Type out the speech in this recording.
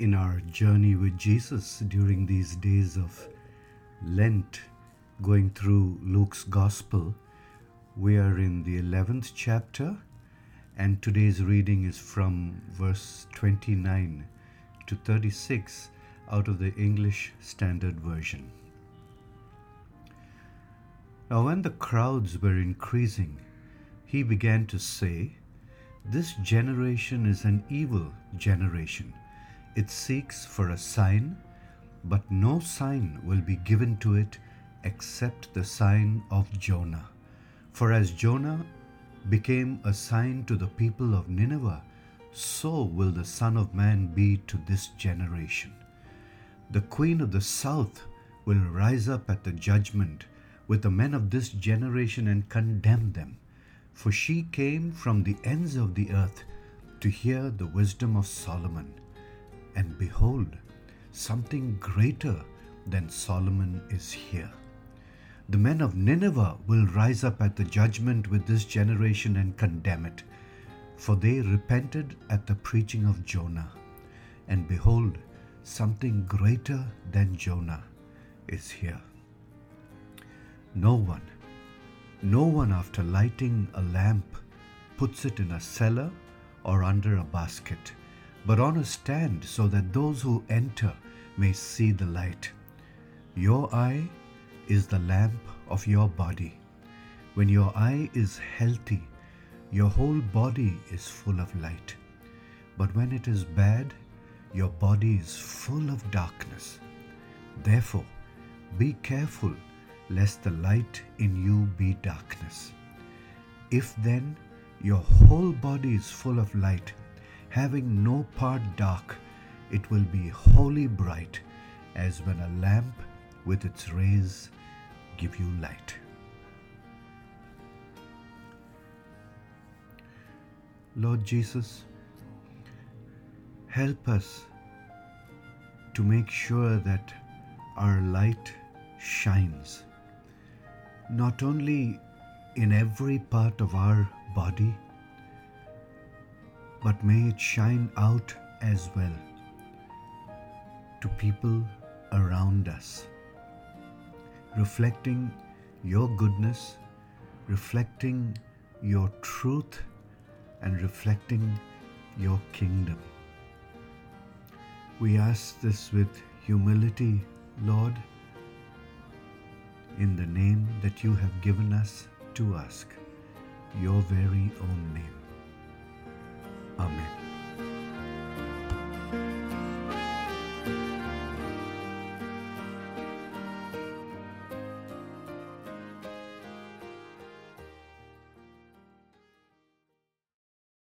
in our journey with Jesus during these days of Lent, going through Luke's Gospel. We are in the 11th chapter, and today's reading is from verse 29 to 36 out of the English Standard Version. Now, when the crowds were increasing, he began to say, This generation is an evil generation. It seeks for a sign, but no sign will be given to it except the sign of Jonah. For as Jonah became a sign to the people of Nineveh, so will the Son of Man be to this generation. The Queen of the South will rise up at the judgment with the men of this generation and condemn them. For she came from the ends of the earth to hear the wisdom of Solomon. And behold, something greater than Solomon is here. The men of Nineveh will rise up at the judgment with this generation and condemn it, for they repented at the preaching of Jonah. And behold, something greater than Jonah is here. No one, no one after lighting a lamp puts it in a cellar or under a basket but on a stand so that those who enter may see the light. Your eye is the lamp of your body. When your eye is healthy, your whole body is full of light. But when it is bad, your body is full of darkness. Therefore, be careful lest the light in you be darkness. If then your whole body is full of light, having no part dark, it will be wholly bright, as when a lamp with its rays give you light. Lord Jesus, help us to make sure that our light shines not only in every part of our body but may it shine out as well to people around us, reflecting your goodness, reflecting your truth, and reflecting your kingdom. We ask this with humility, Lord, in the name that you have given us to ask, your very own name. Amén.